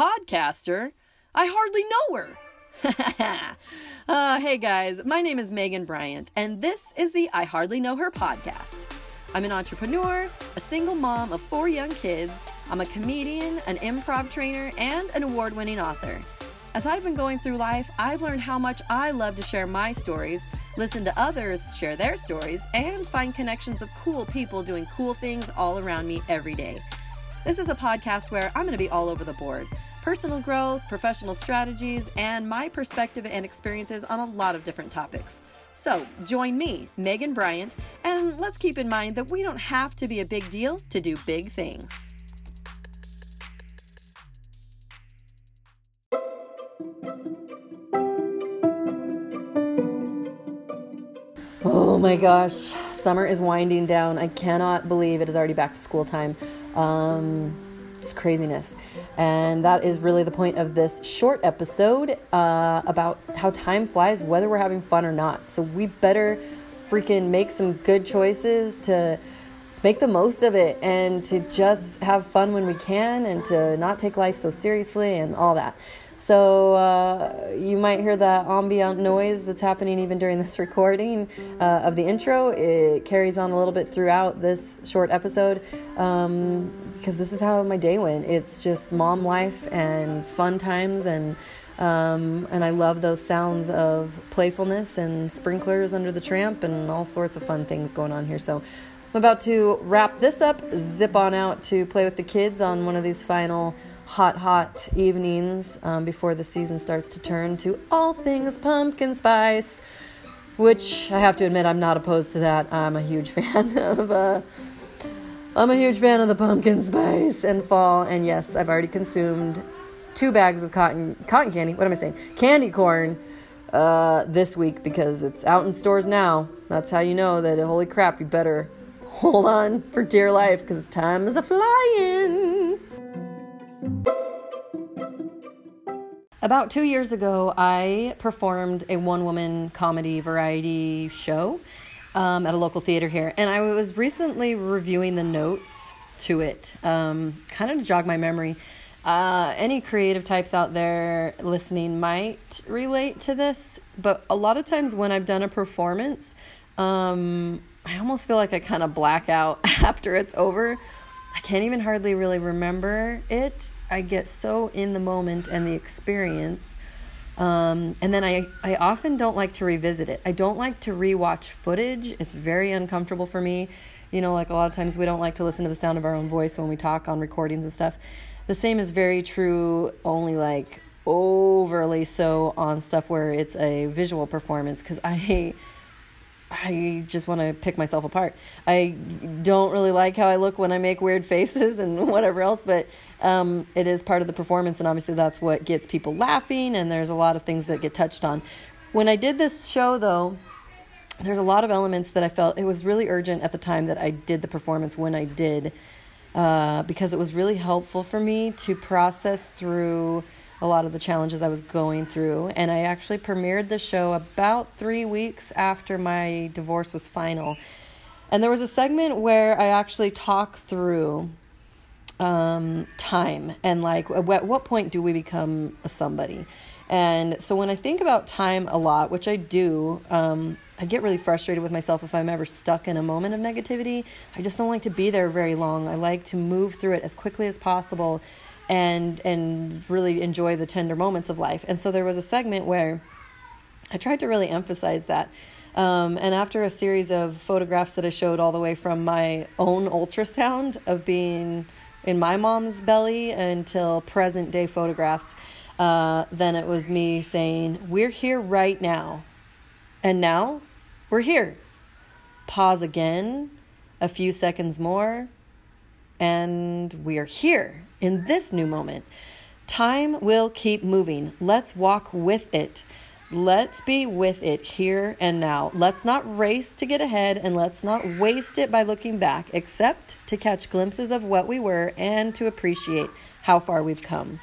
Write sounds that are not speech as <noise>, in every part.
podcaster? I hardly know her. <laughs> uh, hey guys, my name is Megan Bryant, and this is the I Hardly Know Her podcast. I'm an entrepreneur, a single mom of four young kids. I'm a comedian, an improv trainer, and an award winning author. As I've been going through life, I've learned how much I love to share my stories, listen to others share their stories, and find connections of cool people doing cool things all around me every day. This is a podcast where I'm going to be all over the board personal growth, professional strategies, and my perspective and experiences on a lot of different topics. So join me, Megan Bryant, and let's keep in mind that we don't have to be a big deal to do big things. Oh my gosh, summer is winding down. I cannot believe it is already back to school time. Um, just craziness. And that is really the point of this short episode uh, about how time flies, whether we're having fun or not. So we better freaking make some good choices to make the most of it and to just have fun when we can and to not take life so seriously and all that. So uh, you might hear that ambient noise that's happening even during this recording uh, of the intro. It carries on a little bit throughout this short episode um, because this is how my day went. It's just mom life and fun times and. Um, and I love those sounds of playfulness and sprinklers under the tramp and all sorts of fun things going on here. So I'm about to wrap this up, zip on out to play with the kids on one of these final hot, hot evenings um, before the season starts to turn to all things pumpkin spice, which I have to admit I'm not opposed to that. I'm a huge <laughs> fan of. Uh, I'm a huge fan of the pumpkin spice and fall, and yes, I've already consumed two bags of cotton cotton candy. What am I saying? Candy corn uh, this week because it's out in stores now. That's how you know that. Holy crap! You better <laughs> hold on for dear life because time is a flying. About two years ago, I performed a one woman comedy variety show um, at a local theater here. And I was recently reviewing the notes to it, um, kind of to jog my memory. Uh, any creative types out there listening might relate to this, but a lot of times when I've done a performance, um, I almost feel like I kind of black out <laughs> after it's over. I can't even hardly really remember it I get so in the moment and the experience. Um, and then I, I often don't like to revisit it. I don't like to rewatch footage. It's very uncomfortable for me. You know, like a lot of times we don't like to listen to the sound of our own voice when we talk on recordings and stuff. The same is very true, only like overly so on stuff where it's a visual performance because I <laughs> I just want to pick myself apart. I don't really like how I look when I make weird faces and <laughs> whatever else, but um, it is part of the performance, and obviously that's what gets people laughing, and there's a lot of things that get touched on. When I did this show, though, there's a lot of elements that I felt it was really urgent at the time that I did the performance when I did, uh, because it was really helpful for me to process through a lot of the challenges I was going through. And I actually premiered the show about three weeks after my divorce was final. And there was a segment where I actually talk through um, time and like at what point do we become a somebody. And so when I think about time a lot, which I do, um, I get really frustrated with myself if I'm ever stuck in a moment of negativity. I just don't like to be there very long. I like to move through it as quickly as possible and and really enjoy the tender moments of life. And so there was a segment where I tried to really emphasize that. Um, and after a series of photographs that I showed all the way from my own ultrasound of being in my mom's belly until present day photographs, uh, then it was me saying, We're here right now. And now we're here. Pause again, a few seconds more, and we are here in this new moment. Time will keep moving. Let's walk with it. Let's be with it here and now. Let's not race to get ahead and let's not waste it by looking back, except to catch glimpses of what we were and to appreciate how far we've come.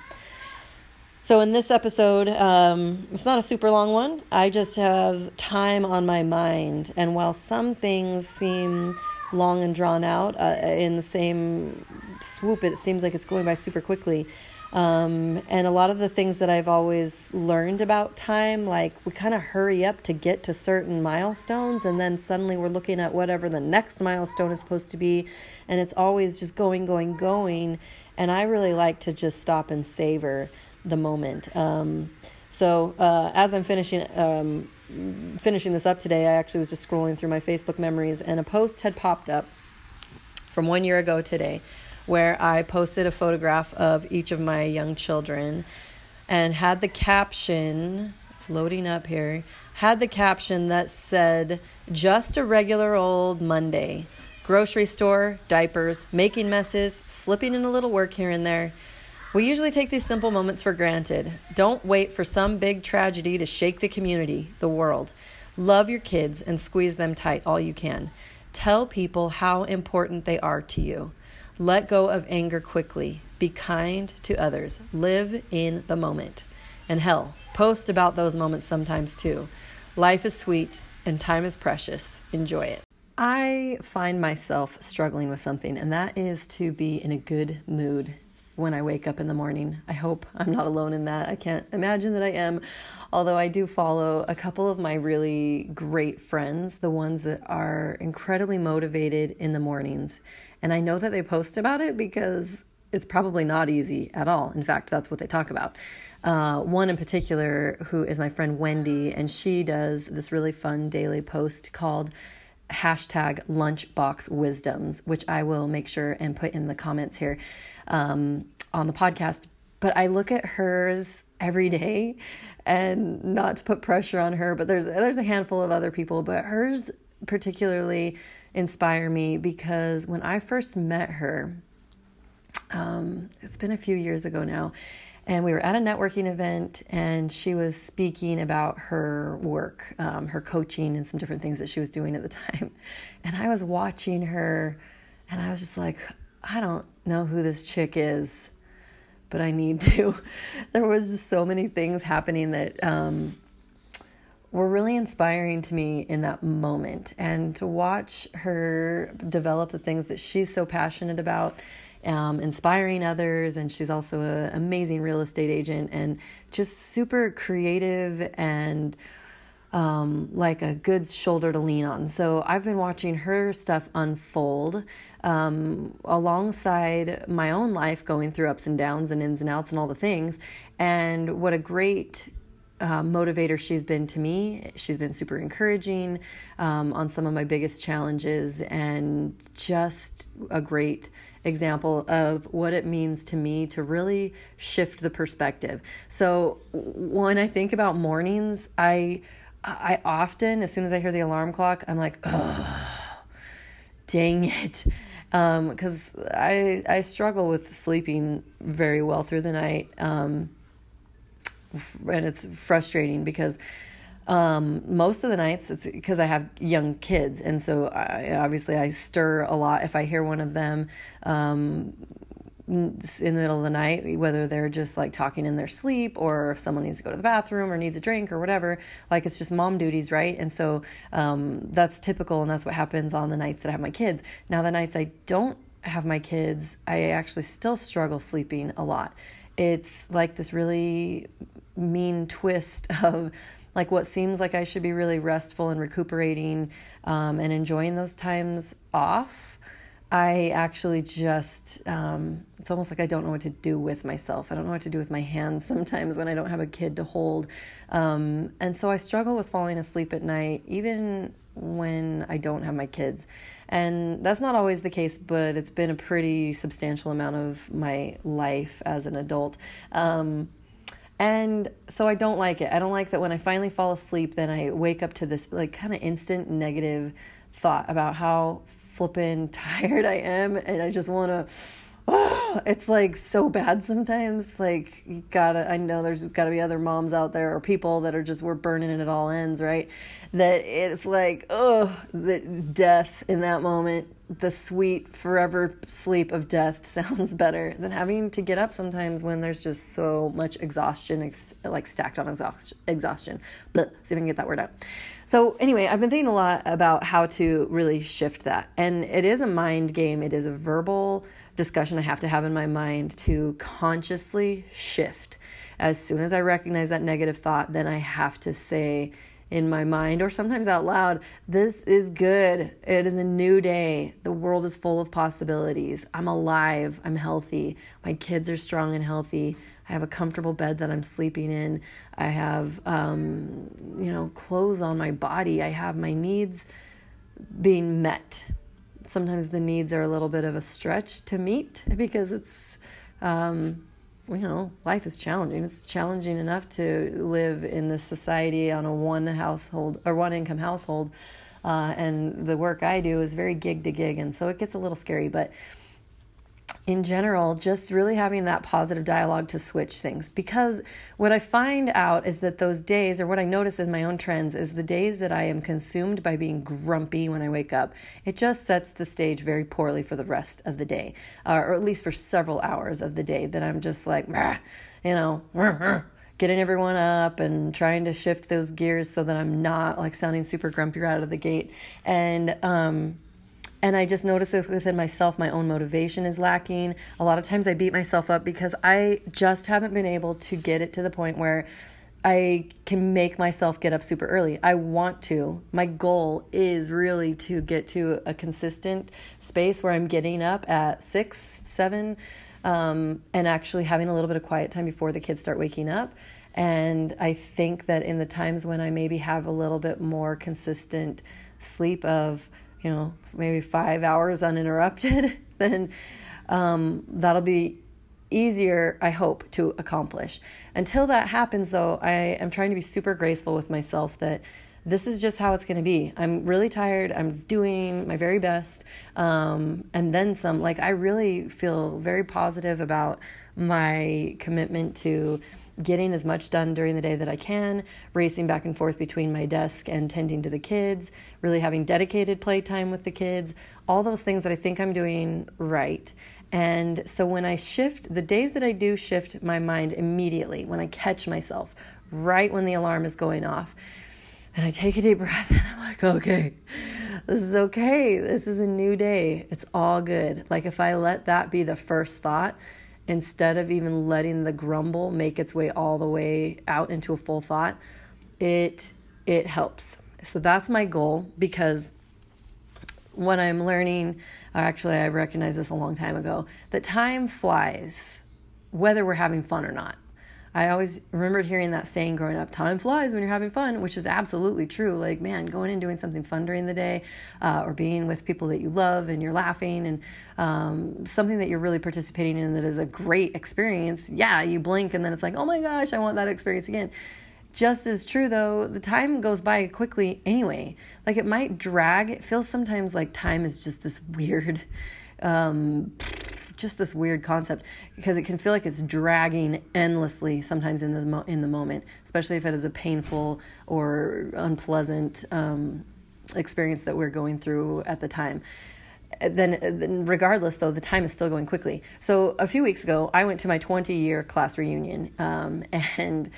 So, in this episode, um, it's not a super long one. I just have time on my mind. And while some things seem long and drawn out uh, in the same swoop, it seems like it's going by super quickly. Um, and a lot of the things that I've always learned about time, like we kind of hurry up to get to certain milestones, and then suddenly we're looking at whatever the next milestone is supposed to be, and it's always just going, going, going. And I really like to just stop and savor the moment. Um, so uh, as I'm finishing um, finishing this up today, I actually was just scrolling through my Facebook memories, and a post had popped up from one year ago today where I posted a photograph of each of my young children and had the caption, it's loading up here, had the caption that said, just a regular old Monday. Grocery store, diapers, making messes, slipping in a little work here and there. We usually take these simple moments for granted. Don't wait for some big tragedy to shake the community, the world. Love your kids and squeeze them tight all you can. Tell people how important they are to you. Let go of anger quickly. Be kind to others. Live in the moment. And hell, post about those moments sometimes too. Life is sweet and time is precious. Enjoy it. I find myself struggling with something, and that is to be in a good mood when I wake up in the morning. I hope I'm not alone in that. I can't imagine that I am, although I do follow a couple of my really great friends, the ones that are incredibly motivated in the mornings. And I know that they post about it because it's probably not easy at all. In fact, that's what they talk about. Uh, one in particular, who is my friend Wendy, and she does this really fun daily post called hashtag lunchbox wisdoms, which I will make sure and put in the comments here um, on the podcast. But I look at hers every day, and not to put pressure on her, but there's there's a handful of other people, but hers particularly inspire me because when I first met her, um, it's been a few years ago now, and we were at a networking event, and she was speaking about her work, um, her coaching, and some different things that she was doing at the <laughs> time. And I was watching her, and I was just like, I don't know who this chick is, but I need to. <laughs> there was just so many things happening that um, were really inspiring to me in that moment. And to watch her develop the things that she's so passionate about, um, inspiring others. And she's also an amazing real estate agent and just super creative and um, like a good shoulder to lean on. So I've been watching her stuff unfold um, alongside my own life, going through ups and downs and ins and outs and all the things. And what a great uh, motivator she's been to me. She's been super encouraging um, on some of my biggest challenges and just a great example of what it means to me to really shift the perspective. So when I think about mornings, I I often, as soon as I hear the alarm clock, I'm like, oh, dang it. Because um, I, I struggle with sleeping very well through the night. Um, and it's frustrating because um, most of the nights it's because I have young kids, and so I, obviously I stir a lot if I hear one of them um, in the middle of the night, whether they're just like talking in their sleep or if someone needs to go to the bathroom or needs a drink or whatever. Like it's just mom duties, right? And so um, that's typical, and that's what happens on the nights that I have my kids. Now, the nights I don't have my kids, I actually still struggle sleeping a lot. It's like this really mean twist <laughs> of like what seems like I should be really restful and recuperating um, and enjoying those times off. I actually just, um, it's almost like I don't know what to do with myself. I don't know what to do with my hands <laughs> sometimes when I don't have a kid to hold. Um, and so I struggle with falling asleep at night, even when I don't have my kids. And that's not always the case, but it's been a pretty substantial amount of my life as an adult. Um, and so I don't like it. I don't like that when I finally fall asleep, then I wake up to this like kind of instant negative thought about how flippin' <laughs> tired I am and I just want to oh, ah, it's like so bad sometimes. Like you gotta i know there's gotta be other moms out there or people that are just we're burning it at all ends right? That it's like oh the death in that moment the sweet forever sleep of death <laughs> sounds better than having to get up sometimes when there's just so much exhaustion ex- like stacked on exhaust- exhaustion. But see if i can get that word out. So anyway i've been thinking a lot about how to really shift that. And it is a mind game. It is a verbal discussion I have to have in my mind to consciously shift. As soon as I recognize that negative thought, then I have to say in my mind or sometimes out loud, This is good. It is a new day. The world is full of possibilities. I'm alive. I'm healthy. My kids are strong and healthy. I have a comfortable bed that I'm sleeping in. I have, um, you know, clothes on my body. I have my needs being met. Sometimes the needs are a little bit of a stretch to meet because it's, um, you know, life is challenging. It's challenging enough to live in this society on a one household or one income household. Uh, and the work I do is very gig to gig. And so it gets a little scary. But in general, just really having that positive dialogue to switch things. Because what I find out is that those days, or what I notice in my own trends, is the days that I am consumed by being grumpy when I wake up, it just sets the stage very poorly for the rest of the day, uh, or at least for several hours of the day that I'm just like, you know, getting everyone up and trying to shift those gears so that I'm not like sounding super grumpy right out of the gate. And, um, and I just notice it within myself, my own motivation is lacking. A lot of times I beat myself up because I just haven't been able to get it to the point where I can make myself get up super early. I want to. My goal is really to get to a consistent space where I'm getting up at six, seven, um, and actually having a little bit of quiet time before the kids start waking up. And I think that in the times when I maybe have a little bit more consistent sleep of you know, maybe five hours uninterrupted, <laughs> then um, that'll be easier, I hope, to accomplish. Until that happens, though, I am trying to be super graceful with myself that this is just how it's going to be. I'm really tired. I'm doing my very best. Um, and then some. Like, I really feel very positive about my commitment to getting as much done during the day that I can, racing back and forth between my desk and tending to the kids, really having dedicated playtime with the kids, all those things that I think I'm doing right. And so when I shift, the days that I do shift my mind immediately, when I catch myself right when the alarm is going off, and I take a deep breath <laughs> and I'm like, okay, this is okay. This is a new day. It's all good. Like if I let that be the first thought, instead of even letting the grumble make its way all the way out into a full thought, it it helps. So that's my goal because what I'm learning, actually I recognized this a long time ago, that time flies whether we're having fun or not. I always remembered hearing that saying growing up time flies when you're having fun, which is absolutely true. Like, man, going and doing something fun during the day uh, or being with people that you love and you're laughing and um, something that you're really participating in that is a great experience. Yeah, you blink and then it's like, oh my gosh, I want that experience again. Just as true though, the time goes by quickly anyway. Like, it might drag. It feels sometimes like time is just this <laughs> weird. Um, just this weird concept because it can feel like it's dragging endlessly sometimes in the mo- in the moment, especially if it is a painful or unpleasant um, experience that we're going through at the time. Then, then, regardless, though, the time is still going quickly. So, a few weeks ago, I went to my 20 year class reunion, um, <laughs> and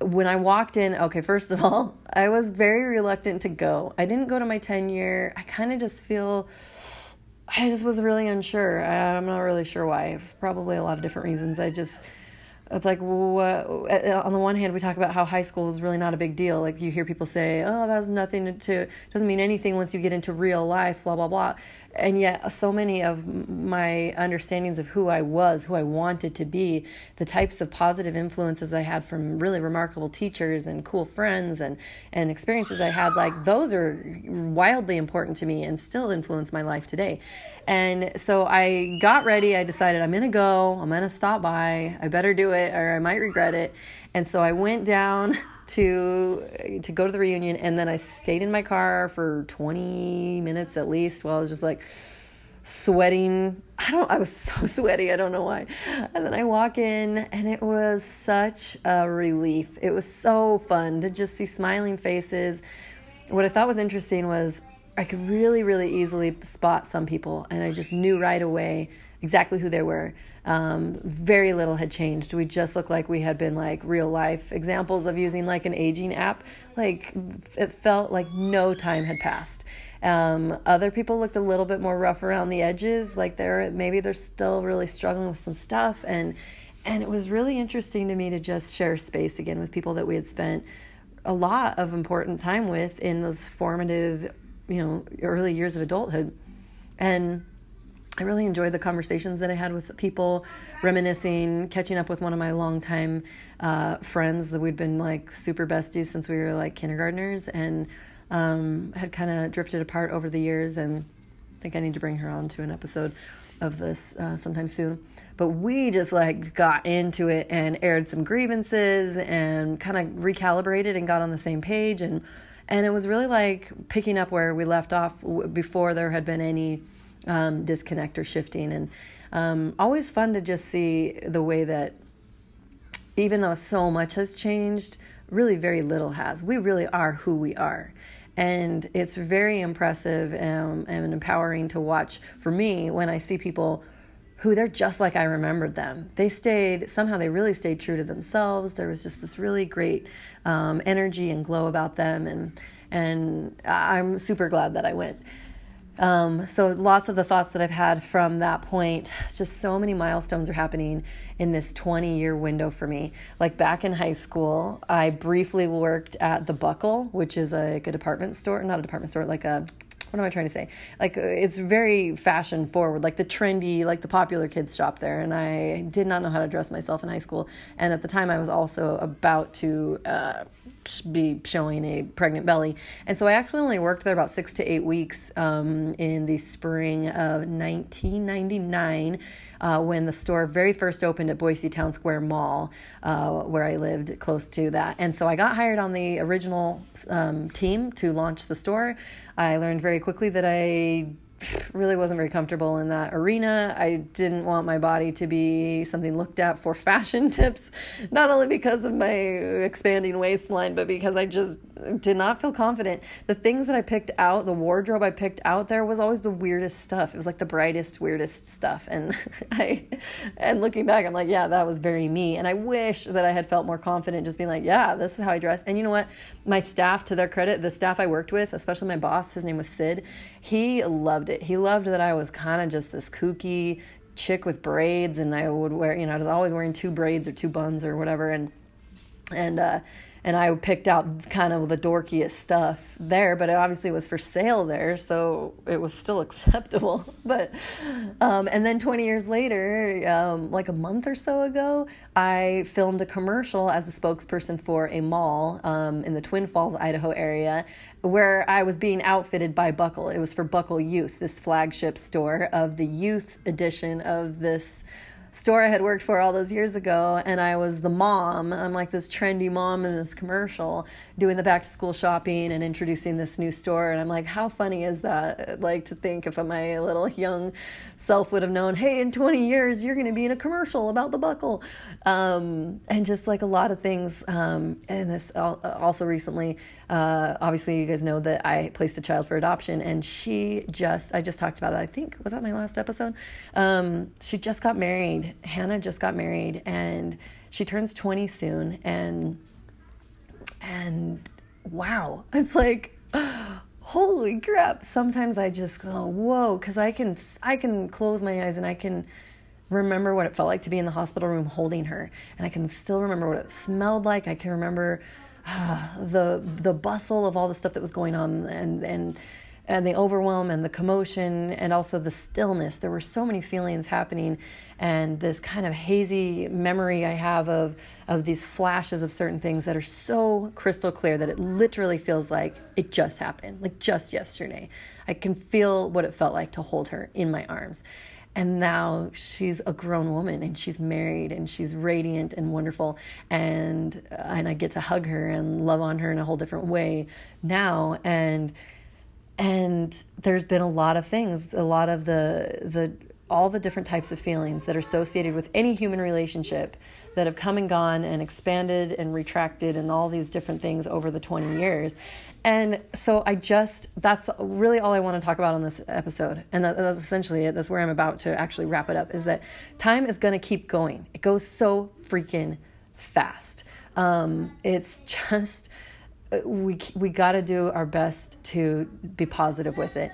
when I walked in, okay, first of all, I was very reluctant to go. I didn't go to my 10 year. I kind of just feel I just was really unsure. I'm not really sure why. Probably a lot of different reasons. I just, it's like, what, on the one hand, we talk about how high school is really not a big deal. Like you hear people say, oh, that was nothing to, doesn't mean anything once you get into real life, blah, blah, blah and yet so many of my understandings of who I was, who I wanted to be, the types of positive influences I had from really remarkable teachers and cool friends and and experiences I had, like those are wildly important to me and still influence my life today. And so I got ready. I decided I'm gonna go. I'm gonna stop by. I better do it, or I might regret it. And so I went down <laughs> to to go to the reunion and then I stayed in my car for 20 minutes at least while I was just like sweating. I don't I was <laughs> so sweaty, I don't know why. And then I walk in and it was such a relief. It was so fun to just see smiling faces. What I thought was interesting was I could really really easily spot some people and I just knew right away exactly who they were. Um, very little had changed. We just looked like we had been like real life examples of using like an aging app. Like it felt like no time had passed. Um, other people looked a little bit more rough around the edges, like they're maybe they're still really struggling with some stuff and and it was really interesting to me to just share space again with people that we had spent a lot of important time with in those formative, you know, early years of adulthood. And I really enjoyed the conversations that I had with people, reminiscing, catching up with one of my longtime uh, friends that we'd been like super besties since we were like kindergartners and um, had kind of drifted apart over the years. And I think I need to bring her on to an episode of this uh, sometime soon but we just like got into it and aired some grievances and kind of recalibrated and got on the same page and and it was really like picking up where we left off before there had been any um, disconnect or shifting. And um, always fun to just see the way that even though so much has changed really very little has. We really are who we are. And it's very impressive um, and empowering to watch for me when i see people who they're just like I remembered them. They stayed, somehow they really stayed true to themselves. There was just this really great um, energy and glow about them. And, and I'm super glad that I went. Um, so lots of the thoughts that I've had from that point, just so many milestones are happening in this 20 year window for me. Like back in high school, I briefly worked at the Buckle, which is like a department store, not a department store, like a what am I trying to say? Like it's very fashion forward, like the trendy, like the popular kids shop there. And I did not know how to dress myself in high school. And at the time, I was also about to uh, be showing a pregnant belly. And so I actually only worked there about six to eight weeks um, in the spring of 1999 uh, when the store very first opened at Boise Town Square Mall, uh, where I lived close to that. And so I got hired on the original um, team to launch the store. I learned very quickly that I really wasn't very comfortable in that arena. I didn't want my body to be something looked at for fashion <laughs> tips, not only because of my expanding waistline, but because I just did not feel confident. The things that I picked out, the wardrobe I picked out there was always the weirdest stuff. It was like the brightest, weirdest stuff. And <laughs> I and looking back, I'm like, yeah, that was very me. And I wish that I had felt more confident just being like, yeah, this is how I dress. And you know what? My staff, to their credit, the staff I worked with, especially my boss, his name was Sid, he loved it. He loved that I was kind of just this kooky chick with braids and I would wear, you know, I was always wearing two braids or two buns or whatever and and uh and I picked out kind of the dorkiest stuff there, but it obviously was for sale there, so it was still <laughs> acceptable. But um, and then 20 years later, um, like a month or so ago, I filmed a commercial as the spokesperson for a mall um, in the Twin Falls, Idaho area, where I was being outfitted by Buckle. It was for Buckle Youth, this flagship store of the youth edition of this store I had worked for all those years ago, and I was the mom. I'm like this trendy mom in this commercial doing the back to school shopping and introducing this new store. And I'm like, how funny is that? Like to think if my little young self would have known, hey, in 20 years, you're going to be in a commercial about the buckle. Um, and just like a lot of things. Um, and this also recently, uh, obviously, you guys know that I placed a child for adoption, and she just, I just talked about that. I think, was that my last episode? Um, she just got married. Hannah just got married, and she turns 20 soon. And, and wow, it's like, holy crap. Sometimes I just go, whoa, because I can, I can close my eyes and I can remember what it felt like to be in the hospital room holding her. And I can still remember what it smelled like. I can remember ah, the the bustle of all the stuff that was going on and and and the overwhelm and the commotion and also the stillness. There were so many feelings happening and this kind of hazy memory i have of of these flashes of certain things that are so crystal clear that it literally feels like it just happened like just yesterday. I can feel what it felt like to hold her in my arms. And now she's a grown woman and she's married and she's radiant and wonderful. And and I get to hug her and love on her in a whole different way now. And and there's been a lot of things a lot of the the all the different types of feelings that are associated with any human relationship that have come and gone and expanded and retracted and all these different things over the 20 years. And so I just, that's really all I want to talk about on this episode. And that, that's essentially it. That's where I'm about to actually wrap it up is that time is going to keep going. It goes so freaking fast. Um, it's <laughs> just, we, we got to do our best to be positive with it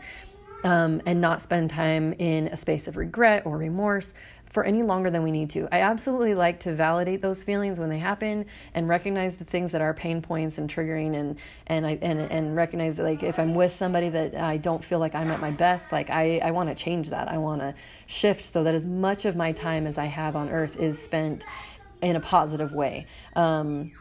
um, and not spend time in a space of regret or remorse for any longer than we need to. I absolutely like to validate those feelings when they happen and recognize the things that are pain points and triggering and and I and, and recognize that like if I'm with somebody that I don't feel like I'm at my best, like I, I want to change that. I want to shift so that as much of my time as I have on earth is spent in a positive way. Um,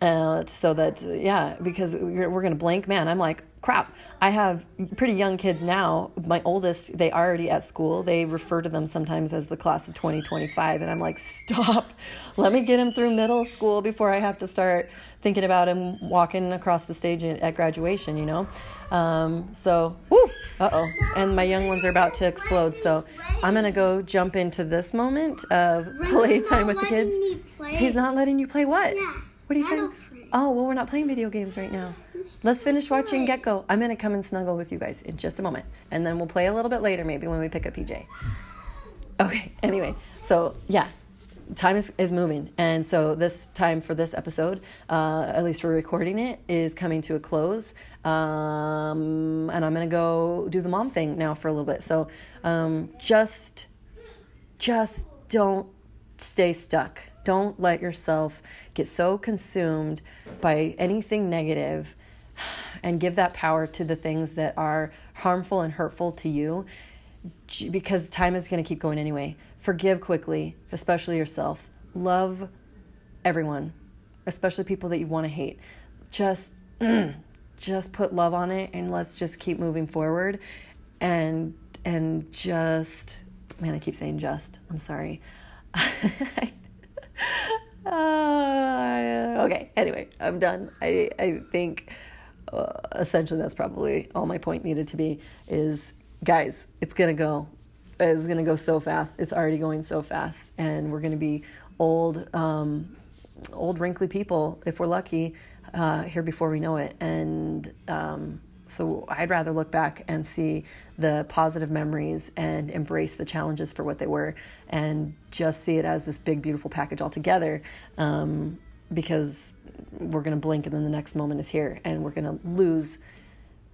uh, so that yeah because we're, we're gonna blank man. I'm like crap i have pretty young kids now. My oldest they already at school. They refer to them sometimes as the class of 2025 and i'm like stop. <laughs> Let me get him through middle school before i have to start thinking about him walking across the stage at graduation you know? Um, so whoo, uh-oh. And my young ones are about to explode. So i'm gonna go jump into this moment of <laughs> playtime with the kids. He's not letting you play what? Yeah. What are you trying? Oh, well, we're not playing video games right now. Let's finish watching Gecko. I'm gonna come and snuggle with you guys in just a moment, and then we'll play a little bit later, maybe when we pick up PJ. Okay. Anyway, so yeah, time is, is moving, and so this time for this episode, uh, at least we're recording it, is coming to a close. Um, and I'm gonna go do the mom thing now for a little bit. So um, just, just don't stay stuck. Don't let yourself get so consumed by anything negative and give that power to the things that are harmful and hurtful to you because time is going to keep going anyway. Forgive quickly, especially yourself. Love everyone, especially people that you want to hate. Just <clears throat> just put love on it and let's just keep moving forward and and just man, I keep saying just. I'm sorry. <laughs> Uh, okay, anyway, I'm done. I, I think uh, essentially that's probably all my point needed to be is guys, it's going to go. It's going to go so fast. It's already going so fast. And we're going to be old, um, old, wrinkly people, if we're lucky, uh, here before we know it. And um, so I'd rather look back and see the positive memories and embrace the challenges for what they were and just see it as this big, beautiful package altogether. Um, because we're going to blink and then the next moment is here and we're going to lose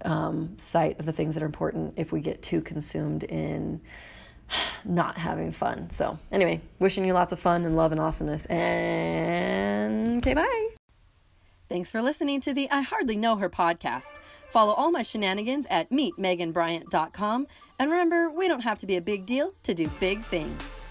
um, sight of the things that are important if we get too consumed in <sighs> not having fun. So, anyway, wishing you lots of fun and love and awesomeness. And okay, bye. Thanks for listening to the I Hardly Know Her podcast. Follow all my shenanigans at meetmeganbryant.com. And remember, we don't have to be a big deal to do big things.